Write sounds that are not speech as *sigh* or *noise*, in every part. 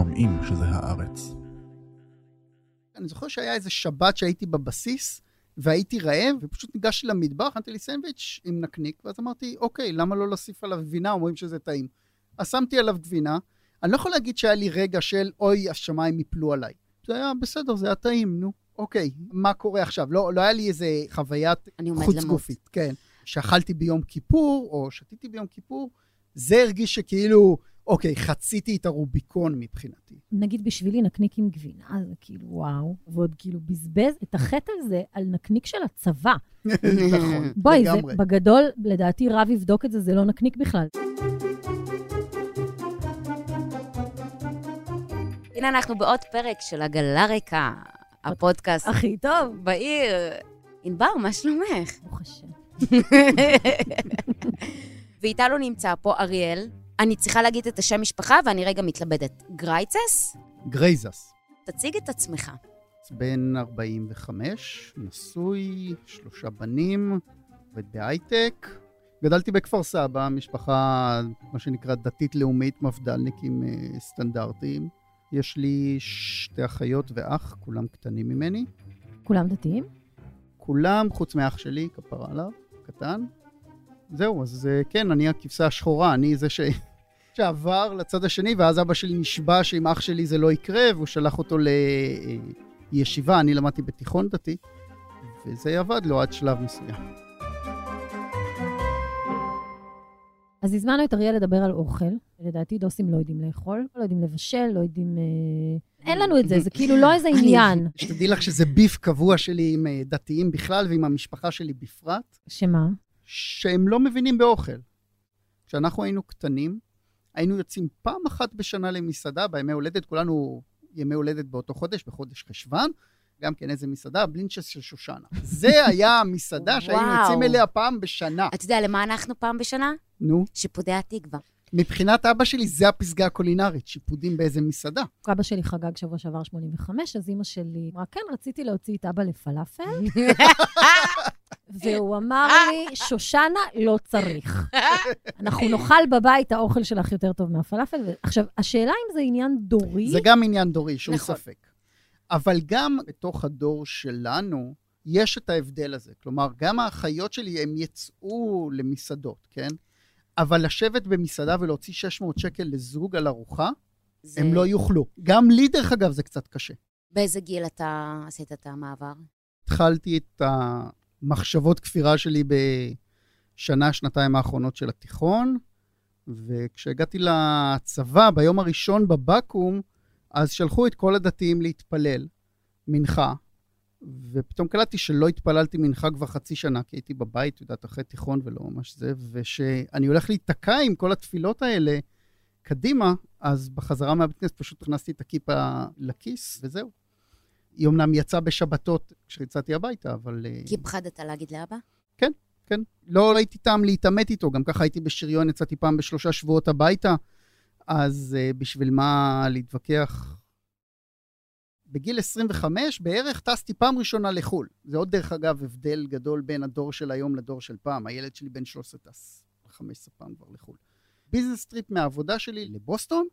שומעים שזה הארץ. אני זוכר שהיה איזה שבת שהייתי בבסיס, והייתי רעב, ופשוט ניגשתי למטבח, נתתי לי סנדוויץ' עם נקניק, ואז אמרתי, אוקיי, למה לא להוסיף עליו גבינה? אומרים שזה טעים. אז שמתי עליו גבינה. אני לא יכול להגיד שהיה לי רגע של, אוי, השמיים יפלו עליי. זה היה בסדר, זה היה טעים, נו. אוקיי, מה קורה עכשיו? לא, לא היה לי איזה חוויית חוץ. גופית. כן. שאכלתי ביום כיפור, או שתיתי ביום כיפור, זה הרגיש שכאילו, אוקיי, חציתי את הרוביקון מבחינתי. נגיד בשבילי נקניק עם גבינה, זה כאילו וואו, ועוד כאילו בזבז את החטא הזה על נקניק של הצבא. נכון, *laughs* בואי, זה. בגדול, לדעתי רב יבדוק את זה, זה לא נקניק בכלל. הנה אנחנו בעוד פרק של עגלה ריקה, הפודקאסט הכי טוב. בעיר. ענבר, מה שלומך? ברוך השם. *laughs* ואיתנו נמצא פה אריאל. אני צריכה להגיד את השם משפחה ואני רגע מתלבטת. גרייצס? גרייזס. תציג את עצמך. בן 45, נשוי, שלושה בנים, עובד בהייטק. גדלתי בכפר סבא, משפחה, מה שנקרא דתית-לאומית, מפד"לניקים אה, סטנדרטיים. יש לי שתי אחיות ואח, כולם קטנים ממני. כולם דתיים? כולם, חוץ מאח שלי, כפרה עליו, קטן. זהו, אז אה, כן, אני הכבשה השחורה, אני זה ש... שעבר לצד השני, ואז אבא שלי נשבע שעם אח שלי זה לא יקרה, והוא שלח אותו לישיבה, אני למדתי בתיכון דתי, וזה עבד לו עד שלב מסוים. אז הזמנו את אריאל לדבר על אוכל. לדעתי דוסים לא יודעים לאכול, לא יודעים לבשל, לא יודעים... אה, אין לנו את זה, זה כאילו לא איזה *coughs* עניין. שתדעי לך שזה ביף קבוע שלי עם אה, דתיים בכלל ועם המשפחה שלי בפרט, שמה? שהם לא מבינים באוכל. כשאנחנו היינו קטנים, היינו יוצאים פעם אחת בשנה למסעדה, בימי הולדת, כולנו ימי הולדת באותו חודש, בחודש חשוון, גם כן איזה מסעדה, בלינצ'ס של שושנה. זה *laughs* היה המסעדה שהיינו וואו. יוצאים אליה פעם בשנה. אתה יודע למה אנחנו פעם בשנה? נו, שיפודי התקווה. מבחינת אבא שלי, זה הפסגה הקולינרית, שיפודים באיזה מסעדה. אבא שלי חגג שבוע שעבר 85, אז אימא שלי אמרה, כן, רציתי להוציא את אבא לפלאפל, *laughs* והוא אמר לי, שושנה, לא צריך. אנחנו נאכל בבית, האוכל שלך יותר טוב מהפלאפל. עכשיו, השאלה אם זה עניין דורי, זה גם עניין דורי, שום נכון. ספק. אבל גם בתוך הדור שלנו, יש את ההבדל הזה. כלומר, גם האחיות שלי, הם יצאו למסעדות, כן? אבל לשבת במסעדה ולהוציא 600 שקל לזוג על ארוחה, זה... הם לא יוכלו. גם לי, דרך אגב, זה קצת קשה. באיזה גיל אתה עשית את המעבר? התחלתי את המחשבות כפירה שלי בשנה, שנתיים האחרונות של התיכון, וכשהגעתי לצבא, ביום הראשון בבקו"ם, אז שלחו את כל הדתיים להתפלל מנחה, ופתאום קלטתי שלא התפללתי מנחה כבר חצי שנה, כי הייתי בבית, את יודעת, אחרי תיכון ולא ממש זה, ושאני הולך להיתקע עם כל התפילות האלה קדימה, אז בחזרה מהבית כנסת פשוט הכנסתי את הכיפה לכיס, וזהו. היא אמנם יצאה בשבתות כשיצאתי הביתה, אבל... אה, כי פחדת להגיד לאבא? כן. לא ראיתי טעם להתעמת איתו, גם ככה הייתי בשריון, יצאתי פעם בשלושה שבועות הביתה, אז uh, בשביל מה להתווכח? בגיל 25 בערך טסתי פעם ראשונה לחו"ל. זה עוד, דרך אגב, הבדל גדול בין הדור של היום לדור של פעם. הילד שלי בן 13 טס 15 פעם כבר לחו"ל. business trip מהעבודה שלי לבוסטון,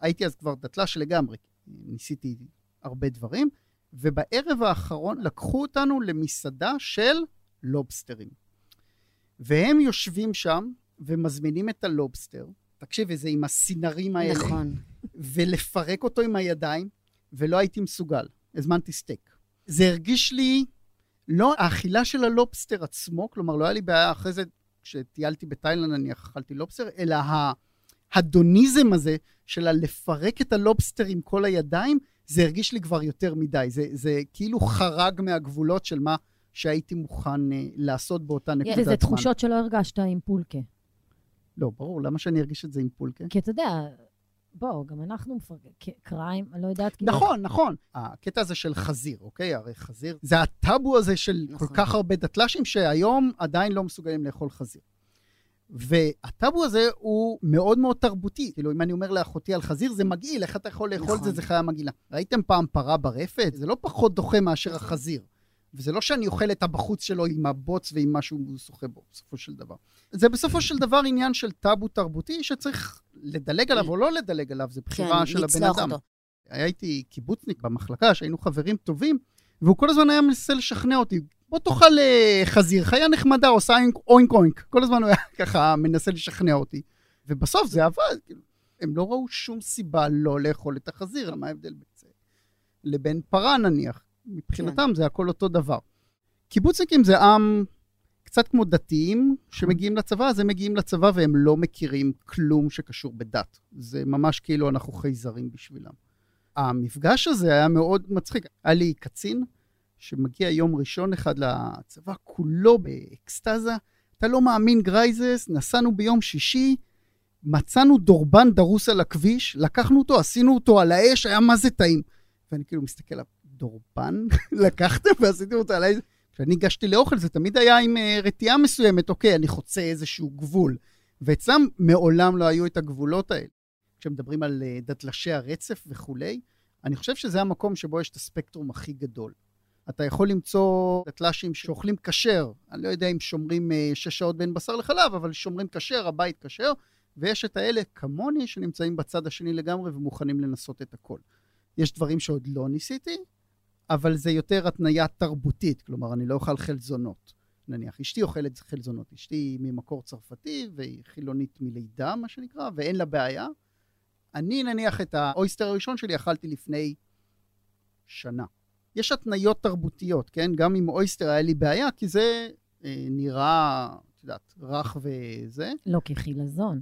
הייתי אז כבר דתל"ש לגמרי, ניסיתי הרבה דברים, ובערב האחרון לקחו אותנו למסעדה של לובסטרים. והם יושבים שם ומזמינים את הלובסטר, תקשיבי, זה עם הסינרים האלה, נכון. ולפרק אותו עם הידיים, ולא הייתי מסוגל. הזמנתי סטייק. זה הרגיש לי, לא האכילה של הלובסטר עצמו, כלומר, לא היה לי בעיה אחרי זה, כשטיילתי בתאילנד, אני אכלתי לובסטר, אלא ההדוניזם הזה של הלפרק את הלובסטר עם כל הידיים, זה הרגיש לי כבר יותר מדי. זה, זה כאילו חרג מהגבולות של מה שהייתי מוכן uh, לעשות באותה נקודת זמן. וזה תחושות שלא הרגשת עם פולקה. לא, ברור, למה שאני ארגיש את זה עם פולקה? כי אתה יודע, בוא, גם אנחנו מפרגנים, קריים, אני לא יודעת, כאילו... נכון, נכון. הקטע הזה של חזיר, אוקיי? הרי חזיר, זה הטאבו הזה של נכון. כל כך הרבה דתל"שים שהיום עדיין לא מסוגלים לאכול חזיר. והטאבו הזה הוא מאוד מאוד תרבותי. כאילו, אם אני אומר לאחותי על חזיר, זה מגעיל, איך אתה יכול לאכול את נכון. זה? זה חיה מגעילה. ראיתם פעם פרה ברפת? זה לא פחות דוחה מאשר החזיר. וזה לא שאני אוכל את הבחוץ שלו עם הבוץ ועם מה שהוא שוחה בו, בסופו של דבר. זה בסופו של דבר עניין של טאבו תרבותי שצריך לדלג עליו או לא לדלג עליו, זה בחירה כן, של הבן אדם. אותו. היה איתי קיבוצניק במחלקה, שהיינו חברים טובים, והוא כל הזמן היה מנסה לשכנע אותי, בוא תאכל אה, חזיר, חיה נחמדה, עושה אוינק אוינק. כל הזמן הוא היה *laughs* ככה מנסה לשכנע אותי. ובסוף זה עבד, כאילו, הם לא ראו שום סיבה לא לאכול את החזיר, מה ההבדל בין זה לבין פרה נניח? מבחינתם זה הכל אותו דבר. קיבוצניקים זה עם קצת כמו דתיים שמגיעים לצבא, אז הם מגיעים לצבא והם לא מכירים כלום שקשור בדת. זה ממש כאילו אנחנו חייזרים בשבילם. המפגש הזה היה מאוד מצחיק. היה לי קצין שמגיע יום ראשון אחד לצבא, כולו באקסטזה. אתה לא מאמין, גרייזס, נסענו ביום שישי, מצאנו דורבן דרוס על הכביש, לקחנו אותו, עשינו אותו על האש, היה מה זה טעים. ואני כאילו מסתכל עליו, דורבן? *laughs* לקחתם ועשיתם אותו על האש? כשאני הגשתי לאוכל זה תמיד היה עם uh, רתיעה מסוימת, אוקיי, אני חוצה איזשהו גבול. ואצלם מעולם לא היו את הגבולות האלה. כשמדברים על uh, דתלשי הרצף וכולי, אני חושב שזה המקום שבו יש את הספקטרום הכי גדול. אתה יכול למצוא דתל"שים שאוכלים כשר, אני לא יודע אם שומרים uh, שש שעות בין בשר לחלב, אבל שומרים כשר, הבית כשר, ויש את האלה כמוני שנמצאים בצד השני לגמרי ומוכנים לנסות את הכל. יש דברים שעוד לא ניסיתי, אבל זה יותר התניה תרבותית, כלומר, אני לא אוכל חלזונות. נניח, אשתי אוכלת חלזונות, אשתי ממקור צרפתי והיא חילונית מלידה, מה שנקרא, ואין לה בעיה. אני, נניח, את האויסטר הראשון שלי אכלתי לפני שנה. יש התניות תרבותיות, כן? גם עם אויסטר היה לי בעיה, כי זה אה, נראה, את יודעת, רך וזה. לא כחילזון.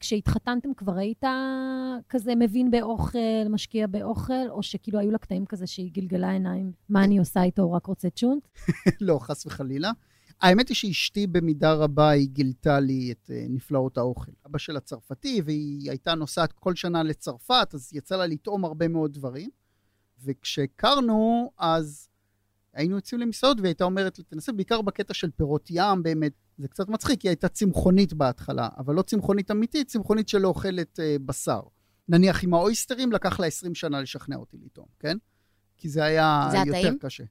כשהתחתנתם כבר היית כזה מבין באוכל, משקיע באוכל, או שכאילו היו לה קטעים כזה שהיא גלגלה עיניים, מה אני עושה איתו, הוא רק רוצה צ'ונט? *laughs* לא, חס וחלילה. האמת היא שאשתי במידה רבה, היא גילתה לי את uh, נפלאות האוכל. אבא שלה צרפתי, והיא הייתה נוסעת כל שנה לצרפת, אז יצא לה לטעום הרבה מאוד דברים. וכשהכרנו, אז היינו יוצאים למסעדות, והיא הייתה אומרת, תנסה בעיקר בקטע של פירות ים, באמת. זה קצת מצחיק, היא הייתה צמחונית בהתחלה, אבל לא צמחונית אמיתית, צמחונית שלא אוכלת uh, בשר. נניח עם האויסטרים, לקח לה 20 שנה לשכנע אותי לטעום, כן? כי זה היה זה יותר טעים? קשה.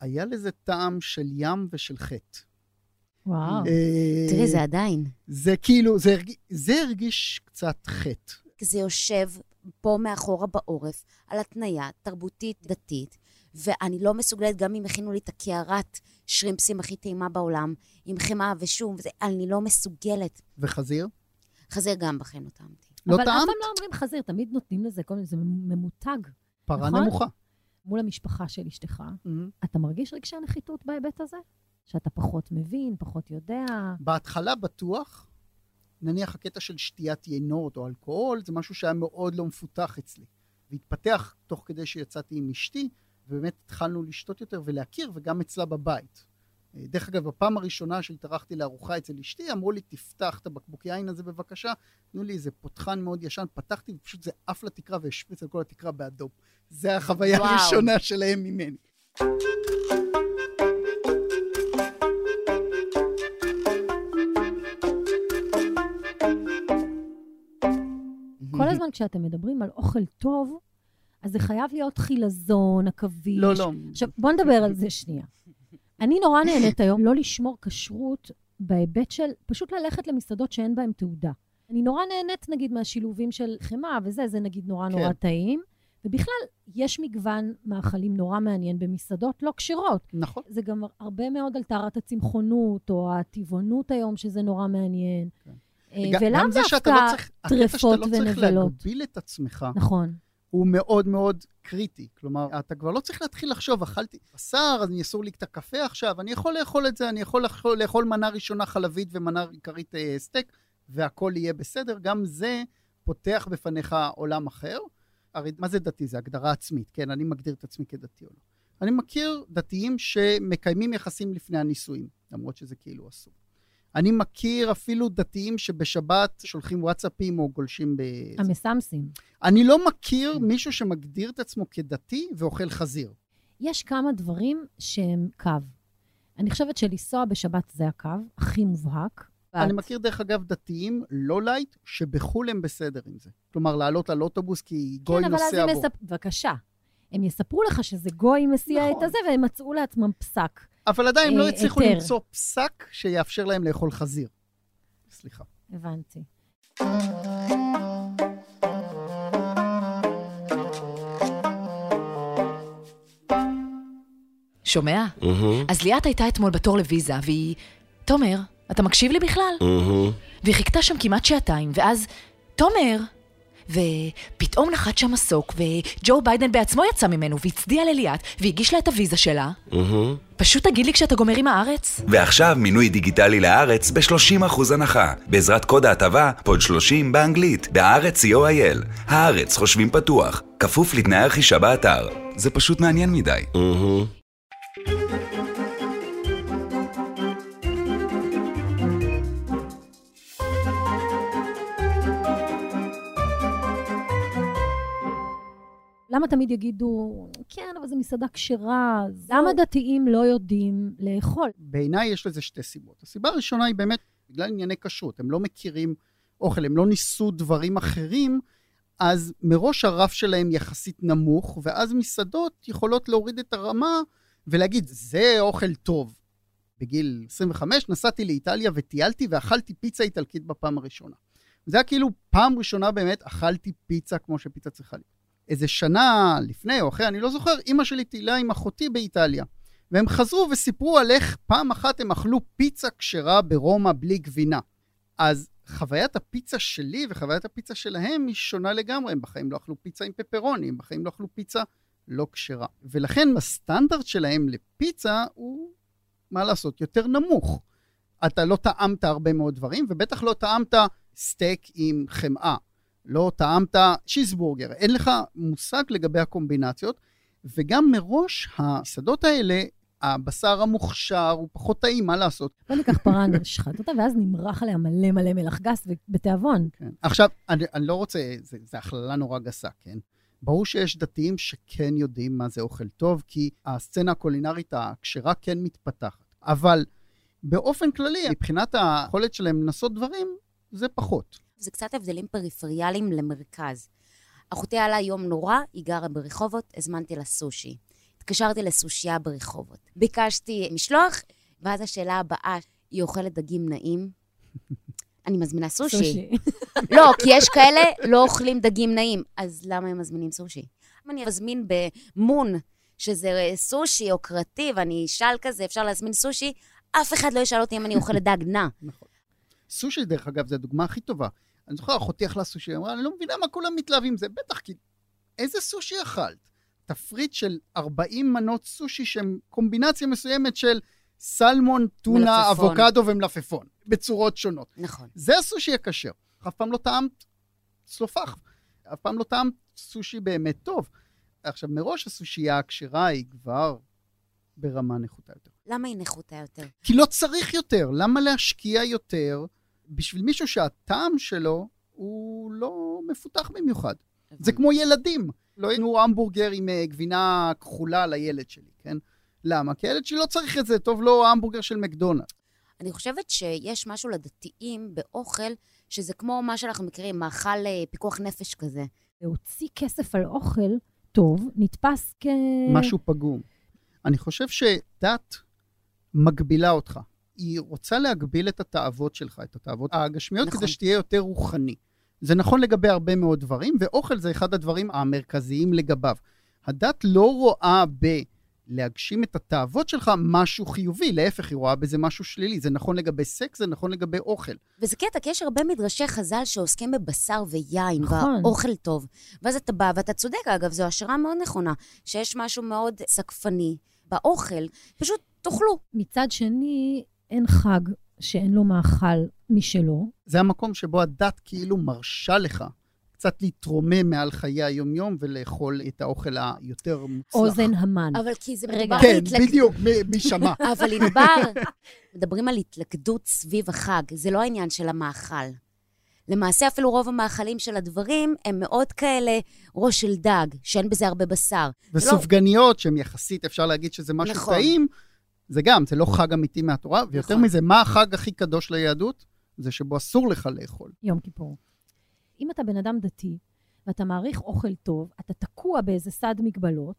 היה לזה טעם של ים ושל חטא. וואו. אה, תראי, זה עדיין. זה כאילו, זה, הרג... זה הרגיש קצת חטא. זה יושב פה מאחורה בעורף, על התניה תרבותית-דתית, ואני לא מסוגלת, גם אם הכינו לי את הקערת שרימפסים הכי טעימה בעולם, עם חמאה ושום, וזה, אני לא מסוגלת. וחזיר? חזיר גם בחיים לא טעמתי. לא אבל אף טעמת? פעם לא אומרים חזיר, תמיד נותנים לזה, כל מיני, זה ממותג. פרה נכון? נמוכה. מול המשפחה של אשתך, Mhm. אתה מרגיש רגשי נחיתות בהיבט הזה? שאתה פחות מבין, פחות יודע? בהתחלה בטוח, נניח הקטע של שתיית יינות או אלכוהול, זה משהו שהיה מאוד לא מפותח אצלי. והתפתח תוך כדי שיצאתי עם אשתי, ובאמת התחלנו לשתות יותר ולהכיר, וגם אצלה בבית. אה, דרך אגב, בפעם הראשונה שהתארחתי לארוחה אצל אשתי, אמרו לי, תפתח את הבקבוק יין הזה בבקשה. תנו לי איזה פותחן מאוד ישן, פתחתי, ופשוט זה עף לתקרה והשפריץ על כל התקרה באדום. זה החוויה וואו. הראשונה שלהם ממני. כל הזמן כשאתם מדברים על אוכל טוב, אז זה חייב להיות חילזון, עכביש. לא, לא. עכשיו, בוא נדבר על זה שנייה. אני נורא נהנית היום לא לשמור כשרות בהיבט של פשוט ללכת למסעדות שאין בהן תעודה. אני נורא נהנית, נגיד, מהשילובים של חמאה וזה, זה נגיד נורא נורא כן. טעים. ובכלל, יש מגוון מאכלים נורא מעניין במסעדות לא כשרות. נכון. זה גם הרבה מאוד על טהרת הצמחונות, או הטבעונות היום, שזה נורא מעניין. כן. אה, ולאו לא דווקא צריך, הקטע שאתה טרפות לא צריך ונבלות. להגביל את עצמך, נכון. הוא מאוד מאוד קריטי. כלומר, אתה כבר לא צריך להתחיל לחשוב, אכלתי בשר, אז אני אסור לי את הקפה עכשיו, אני יכול לאכול את זה, אני יכול לאכול, לאכול מנה ראשונה חלבית ומנה עיקרית אה, סטייק, והכל יהיה בסדר. גם זה פותח בפניך עולם אחר. הרי מה זה דתי? זה הגדרה עצמית, כן? אני מגדיר את עצמי כדתי או לא. אני מכיר דתיים שמקיימים יחסים לפני הנישואים, למרות שזה כאילו אסור. אני מכיר אפילו דתיים שבשבת שולחים וואטסאפים או גולשים ב... המסמסים. אני לא מכיר מישהו שמגדיר את עצמו כדתי ואוכל חזיר. יש כמה דברים שהם קו. אני חושבת שלנסוע בשבת זה הקו, הכי מובהק. אני ואת- מכיר דרך אגב דתיים דתיים לייט, שבחו"ל הם בסדר עם זה. כלומר, לעלות על אוטובוס כי גוי כן, אבל אז נוסע איי בו. מספ... בבקשה. הם יספרו לך שזה גוי מסיע נכון. את הזה, והם מצאו לעצמם פסק. אבל עדיין לא אה, הצליחו היתר. למצוא פסק שיאפשר להם לאכול חזיר. סליחה. הבנתי. שומע? מהמם, אז ליאת הייתה אתמול בתור לוויזה, והיא... תומר, אתה מקשיב לי בכלל? מהמם. והיא חיכתה שם כמעט שעתיים, ואז... תומר! ופתאום נחת שם מסוק, וג'ו ביידן בעצמו יצא ממנו, והצדיע לליאת, והגיש לה את הוויזה שלה. מהמם. פשוט תגיד לי כשאתה גומר עם הארץ. ועכשיו מינוי דיגיטלי לארץ ב-30% הנחה, בעזרת קוד ההטבה פוד 30 באנגלית, בהארץ co.il. הארץ חושבים פתוח, כפוף לתנאי הרכישה באתר. זה פשוט מעניין מדי. מהמם. למה תמיד יגידו, כן, אבל זו מסעדה כשרה, אז למה דתיים לא יודעים לאכול? בעיניי יש לזה שתי סיבות. הסיבה הראשונה היא באמת בגלל ענייני כשרות. הם לא מכירים אוכל, הם לא ניסו דברים אחרים, אז מראש הרף שלהם יחסית נמוך, ואז מסעדות יכולות להוריד את הרמה ולהגיד, זה אוכל טוב. בגיל 25 נסעתי לאיטליה וטיילתי ואכלתי פיצה איטלקית בפעם הראשונה. זה היה כאילו פעם ראשונה באמת אכלתי פיצה כמו שפיצה צריכה להיות. איזה שנה לפני או אחרי, אני לא זוכר, אימא שלי טיילה עם אחותי באיטליה. והם חזרו וסיפרו על איך פעם אחת הם אכלו פיצה כשרה ברומא בלי גבינה. אז חוויית הפיצה שלי וחוויית הפיצה שלהם היא שונה לגמרי. הם בחיים לא אכלו פיצה עם פפרוני, הם בחיים לא אכלו פיצה לא כשרה. ולכן הסטנדרט שלהם לפיצה הוא, מה לעשות, יותר נמוך. אתה לא טעמת הרבה מאוד דברים, ובטח לא טעמת סטייק עם חמאה. לא טעמת צ'יזבורגר. אין לך מושג לגבי הקומבינציות, וגם מראש המסעדות האלה, הבשר המוכשר הוא פחות טעים, מה לעשות? בוא ניקח פרה, נשחט *laughs* אותה, ואז נמרח עליה מלא מלא מלח גס בתיאבון. כן. עכשיו, אני, אני לא רוצה, זה, זה הכללה נורא גסה, כן? ברור שיש דתיים שכן יודעים מה זה אוכל טוב, כי הסצנה הקולינרית הכשרה כן מתפתחת. אבל באופן כללי, מבחינת היכולת שלהם לנסות דברים, זה פחות. זה קצת הבדלים פריפריאליים למרכז. אחותי היה לה יום נורא, היא גרה ברחובות, הזמנתי לה סושי. התקשרתי לסושייה ברחובות. ביקשתי משלוח, ואז השאלה הבאה, היא אוכלת דגים נעים? *laughs* אני מזמינה סושי. *laughs* לא, כי יש כאלה לא אוכלים דגים נעים, אז למה הם מזמינים סושי? אם אני אזמין במון, שזה סושי יוקרתי, ואני אשאל כזה, אפשר להזמין סושי, אף אחד לא ישאל אותי אם אני אוכלת דג נע. *laughs* נכון. סושי, דרך אגב, זו הדוגמה הכי טובה. אני זוכר, אחותי אכלה סושי, היא אמרה, אני לא מבינה מה כולם מתלהבים זה. בטח, כי איזה סושי אכלת? תפריט של 40 מנות סושי שהן קומבינציה מסוימת של סלמון, טונה, מלפפון. אבוקדו ומלפפון, בצורות שונות. נכון. זה הסושי הכשר. אף פעם לא טעמת צלופח. אף פעם לא טעמת סושי באמת טוב. עכשיו, מראש הסושייה הכשרה היא כבר ברמה נחותה יותר. למה היא נחותה יותר? כי לא צריך יותר. למה להשקיע יותר בשביל מישהו שהטעם שלו הוא לא מפותח במיוחד? זה כמו ילדים. לא ייתנו המבורגר עם אה, גבינה כחולה לילד שלי, כן? למה? כי הילד שלי לא צריך את זה, טוב לו המבורגר של מקדונלד. אני חושבת שיש משהו לדתיים באוכל, שזה כמו מה שאנחנו מכירים, מאכל אה, פיקוח נפש כזה. להוציא כסף על אוכל טוב נתפס כ... משהו פגום. אני חושב שדת מגבילה אותך. היא רוצה להגביל את התאוות שלך, את התאוות הגשמיות, נכון. כדי שתהיה יותר רוחני. זה נכון לגבי הרבה מאוד דברים, ואוכל זה אחד הדברים המרכזיים לגביו. הדת לא רואה בלהגשים את התאוות שלך משהו חיובי, להפך, היא רואה בזה משהו שלילי. זה נכון לגבי סקס, זה נכון לגבי אוכל. וזה קטע, כי יש הרבה מדרשי חז"ל שעוסקים בבשר ויין, נכון. והאוכל טוב. ואז אתה בא, ואתה צודק, אגב, זו השערה מאוד נכונה, שיש משהו מאוד סקפני באוכל, פשוט תאכלו. מצד שני, אין חג שאין לו מאכל משלו. זה המקום שבו הדת כאילו מרשה לך קצת להתרומם מעל חיי היומיום ולאכול את האוכל היותר מוצלח. אוזן המן. אבל כי זה. מדובר כן, על התלכדות. בדיוק, מ- מי שמע. *laughs* אבל ענבר, מדברים על התלכדות סביב החג, זה לא העניין של המאכל. למעשה, אפילו רוב המאכלים של הדברים הם מאוד כאלה ראש של דג, שאין בזה הרבה בשר. וסופגניות, שהן יחסית, אפשר להגיד שזה משהו נכון. טעים, זה גם, זה לא חג אמיתי מהתורה, ויותר נכון. מזה, מה החג הכי קדוש ליהדות? זה שבו אסור לך לאכול. יום כיפור. אם אתה בן אדם דתי, ואתה מעריך אוכל טוב, אתה תקוע באיזה סד מגבלות,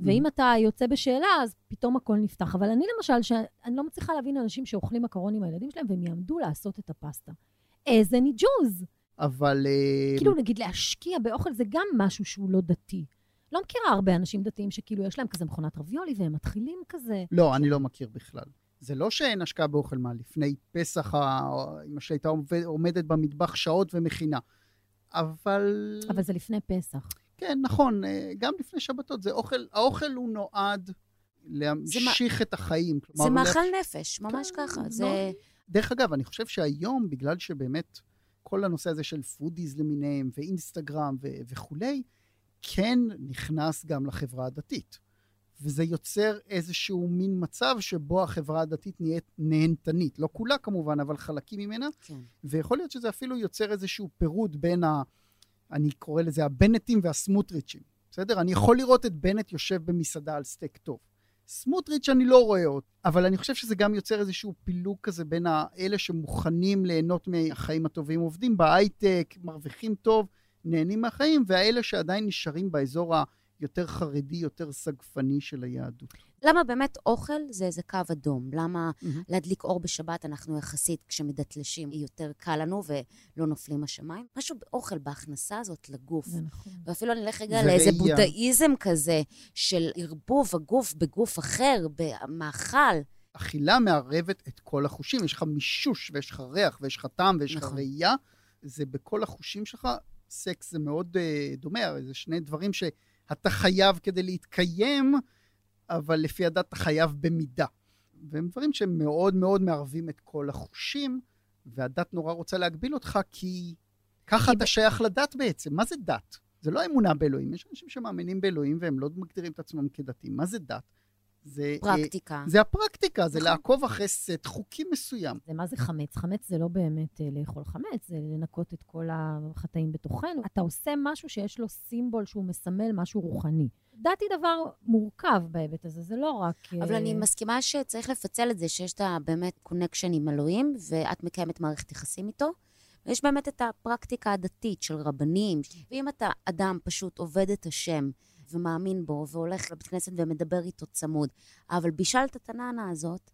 ואם אתה יוצא בשאלה, אז פתאום הכל נפתח. אבל אני למשל, שאני לא מצליחה להבין אנשים שאוכלים מקרון עם הילדים שלהם, והם יעמדו לעשות את הפסטה. איזה ניג'וז. אבל... אה, כאילו, נגיד, להשקיע באוכל זה גם משהו שהוא לא דתי. לא מכירה הרבה אנשים דתיים שכאילו יש להם כזה מכונת רביולי, והם מתחילים כזה. לא, אני לא מכיר בכלל. זה לא שאין השקעה באוכל מה, לפני פסח אמא שלי הייתה עומד- עומדת במטבח שעות ומכינה. אבל... אבל זה לפני פסח. כן, נכון, אה, גם לפני שבתות. זה אוכל, האוכל הוא נועד להמשיך את החיים. כלומר, זה לה- מאכל נפש, ממש כן, ככה. זה... דרך אגב, אני חושב שהיום, בגלל שבאמת כל הנושא הזה של foodies למיניהם, ואינסטגרם ו- וכולי, כן נכנס גם לחברה הדתית. וזה יוצר איזשהו מין מצב שבו החברה הדתית נהיית נהנתנית. לא כולה כמובן, אבל חלקים ממנה. כן. ויכול להיות שזה אפילו יוצר איזשהו פירוד בין ה... אני קורא לזה הבנטים והסמוטריצ'ים. בסדר? אני יכול לראות את בנט יושב במסעדה על סטייק טוב. סמוטריץ' אני לא רואה אותו, אבל אני חושב שזה גם יוצר איזשהו פילוג כזה בין האלה שמוכנים ליהנות מהחיים הטובים, עובדים בהייטק, מרוויחים טוב, נהנים מהחיים, והאלה שעדיין נשארים באזור היותר חרדי, יותר סגפני של היהדות. למה באמת אוכל זה איזה קו אדום? למה. להדליק אור בשבת אנחנו יחסית, כשמדתלשים, יותר קל לנו ולא נופלים השמיים? משהו באוכל, בהכנסה הזאת לגוף. זה נכון. ואפילו אני אלך רגע זה לאיזה. בודהיזם כזה, של ערבוב הגוף בגוף אחר, במאכל. אכילה מערבת את כל החושים. יש לך מישוש, ויש לך ריח, ויש לך טעם, ויש לך נכון. ראייה. זה בכל החושים שלך. סקס זה מאוד uh, דומה, הרי זה שני דברים שאתה חייב כדי להתקיים, אבל לפי הדת אתה חייב במידה. והם דברים שהם מאוד מאוד מערבים את כל החושים, והדת נורא רוצה להגביל אותך, כי ככה אתה שייך לדת בעצם. מה זה דת? זה לא אמונה באלוהים. יש אנשים שמאמינים באלוהים והם לא מגדירים את עצמם כדתיים. מה זה דת? זה... אה, פרקטיקה. זה הפרקטיקה, זה נכון. לעקוב אחרי סט חוקים מסוים. זה מה זה חמץ? חמץ זה לא באמת אה, לאכול חמץ, זה לנקות את כל החטאים בתוכנו. אתה עושה משהו שיש לו סימבול שהוא מסמל משהו רוחני. דת היא דבר מורכב בהיבט הזה, זה לא רק... אבל אה, אני מסכימה שצריך לפצל את זה, שיש את הבאמת connection עם אלוהים, ואת מקיימת מערכת יחסים איתו. ויש באמת את הפרקטיקה הדתית של רבנים. ואם אתה אדם פשוט עובד את השם ומאמין בו, והולך לבית כנסת ומדבר איתו צמוד, אבל בישלת את הננה הזאת,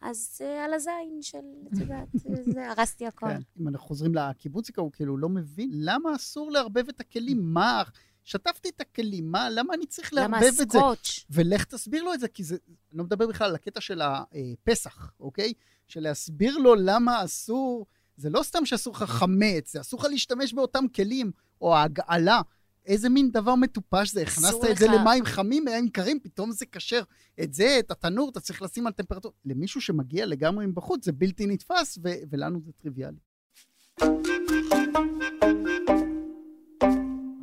אז uh, על הזין של, את יודעת, *laughs* זה, הרסתי הכל. כן. אם אנחנו חוזרים לקיבוציקה, הוא כאילו לא מבין למה אסור לערבב את הכלים, מה... שטפתי את הכלים, מה, למה אני צריך למה לערבב את זה? הסקוץ'? ולך תסביר לו את זה, כי זה, אני לא מדבר בכלל על הקטע של הפסח, אוקיי? של להסביר לו למה אסור, זה לא סתם שאסור לך חמץ, זה אסור לך להשתמש באותם כלים, או ההגעלה. איזה מין דבר מטופש זה, הכנסת את זה למים חמים, מים קרים, פתאום זה כשר. את זה, את התנור, אתה צריך לשים על טמפרטורה. למישהו שמגיע לגמרי מבחוץ, זה בלתי נתפס, ו- ולנו זה טריוויאלי.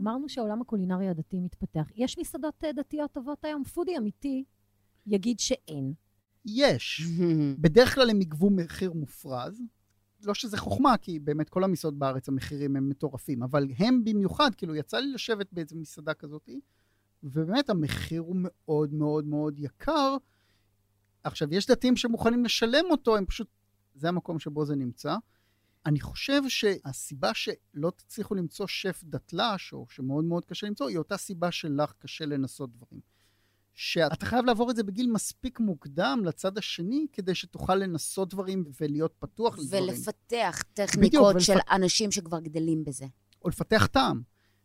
אמרנו שהעולם הקולינרי הדתי מתפתח. יש מסעדות אה, דתיות טובות היום? פודי אמיתי יגיד שאין. יש. *laughs* בדרך כלל הם יגבו מחיר מופרז. לא שזה חוכמה, כי באמת כל המסעדות בארץ המחירים הם מטורפים, אבל הם במיוחד, כאילו יצא לי לשבת באיזו מסעדה כזאת, ובאמת המחיר הוא מאוד מאוד מאוד יקר. עכשיו, יש דתיים שמוכנים לשלם אותו, הם פשוט, זה המקום שבו זה נמצא. אני חושב שהסיבה שלא תצליחו למצוא שף דתל"ש, או שמאוד מאוד קשה למצוא, היא אותה סיבה שלך קשה לנסות דברים. שאתה חייב לעבור את זה בגיל מספיק מוקדם לצד השני, כדי שתוכל לנסות דברים ולהיות פתוח לדברים. ולפתח טכניקות ולפ- של אנשים שכבר גדלים בזה. או לפתח טעם.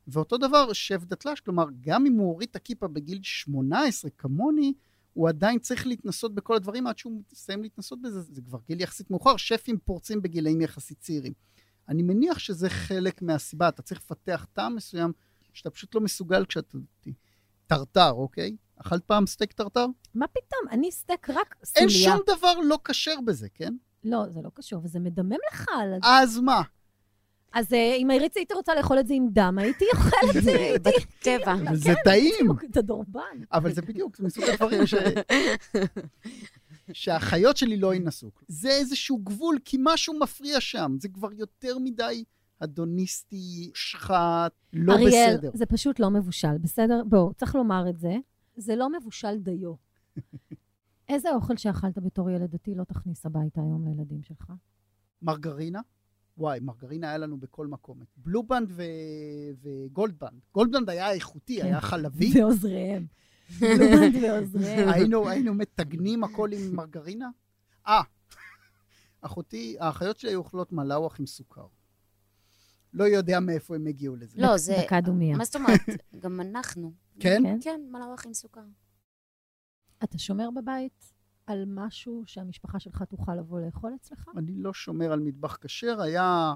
ואותו דבר, שף דתל"ש, כלומר, גם אם הוא הוריד את הכיפה בגיל 18, כמוני, הוא עדיין צריך להתנסות בכל הדברים עד שהוא מסיים להתנסות בזה. זה כבר גיל יחסית מאוחר, שפים פורצים בגילאים יחסית צעירים. אני מניח שזה חלק מהסיבה, אתה צריך לפתח טעם מסוים שאתה פשוט לא מסוגל כשאתה. טרטר, אוקיי? אכלת פעם סטייק טרטר? מה פתאום? אני סטייק רק סולייה. אין שום דבר לא כשר בזה, כן? לא, זה לא קשור, וזה מדמם לך. על- אז מה? אז אה, אם הייתי הייתי רוצה לאכול את זה עם דם, הייתי אוכלת את זה. *laughs* הייתי- בטבע. אבל זה טעים. את הדורבן. אבל זה בדיוק, זה מסוג הדברים ש... שהחיות שלי לא ינסו. זה איזשהו גבול, כי משהו מפריע שם. זה כבר יותר מדי אדוניסטי, שחט, לא אריאל, בסדר. זה פשוט לא מבושל, בסדר? בואו, צריך לומר את זה. זה לא מבושל דיו. *laughs* איזה אוכל שאכלת בתור ילד דתי לא תכניס הביתה היום לילדים שלך? מרגרינה? וואי, מרגרינה היה לנו בכל מקום. בלובנד ו... וגולדבנד. גולדבנד היה איכותי, כן. היה חלבי. *laughs* ועוזריהם. לובנד ועוזריהם. *laughs* היינו, היינו מטגנים הכל עם מרגרינה. אה, אחותי, האחיות שלי היו אוכלות מלאווח עם סוכר. לא יודע מאיפה הם הגיעו לזה. לא, זה... דקה דומייה. מה זאת אומרת? גם אנחנו. כן? כן? כן, מלאווח עם סוכר. אתה שומר בבית על משהו שהמשפחה שלך תוכל לבוא לאכול אצלך? אני לא שומר על מטבח כשר, היה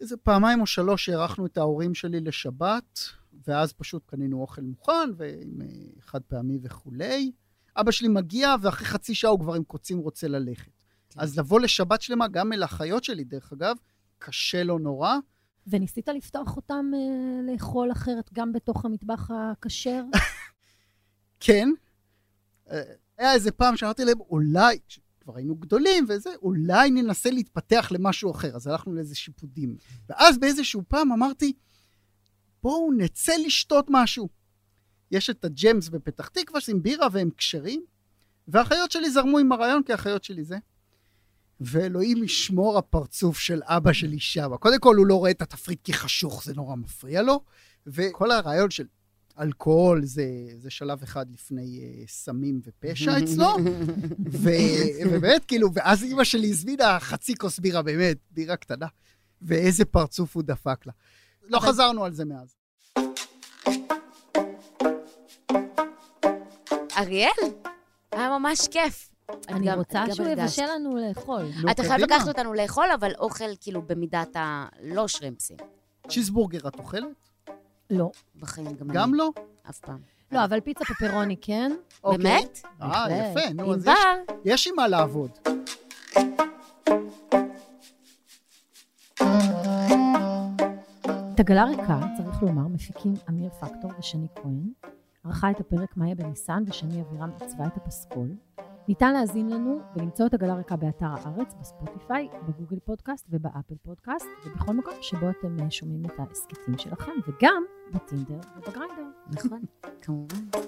איזה פעמיים או שלוש שהערכנו את ההורים שלי לשבת, ואז פשוט קנינו אוכל מוכן, ועם אה, חד פעמי וכולי. אבא שלי מגיע, ואחרי חצי שעה הוא כבר עם קוצים רוצה ללכת. כן. אז לבוא לשבת שלמה, גם אל האחיות שלי, דרך אגב, קשה לו נורא. וניסית לפתוח אותם אה, לאכול אחרת גם בתוך המטבח הכשר? *laughs* כן. אה, היה איזה פעם שאמרתי להם, אולי, כבר היינו גדולים וזה, אולי ננסה להתפתח למשהו אחר. אז הלכנו לאיזה שיפודים. ואז באיזשהו פעם אמרתי, בואו נצא לשתות משהו. יש את הג'מס בפתח תקווה, שעם בירה והם כשרים, והאחיות שלי זרמו עם הרעיון, כי האחיות שלי זה. ואלוהים ישמור הפרצוף של אבא שלי שם. קודם כל, הוא לא רואה את התפריט כי חשוך, זה נורא מפריע לו, וכל הרעיון של אלכוהול זה, זה שלב אחד לפני uh, סמים ופשע אצלו, *laughs* ו, ובאמת, כאילו, ואז אימא שלי הזמינה חצי כוס בירה, באמת, בירה קטנה, ואיזה פרצוף הוא דפק לה. לא חזרנו על זה מאז. אריאל, היה ממש כיף. אני גם- רוצה גם שהוא. יבשל לנו לאכול. נו, אתה חייב. לקחת אותנו לאכול, אבל אוכל כאילו במידת הלא שרימפסים. צ'יזבורגר את אוכלת? לא. בחיים גם גם אני. לא? אף פעם. לא, אבל פיצה פפרוני כן. אוקיי. באמת? אה. יפה, נו, אז יש, יש עם מה לעבוד. את עגלה ריקה, צריך לומר, מפיקים אמיר פקטור ושני כהן. ערכה את הפרק מאיה בניסן ושני אבירם עיצבה את הפסקול. ניתן להזין לנו ולמצוא את עגלה ריקה באתר הארץ, בספוטיפיי, בגוגל פודקאסט ובאפל פודקאסט, ובכל מקום שבו אתם אה, שומעים את ההסכתים שלכם, וגם בטינדר ובגריינדר. נכון, כמובן.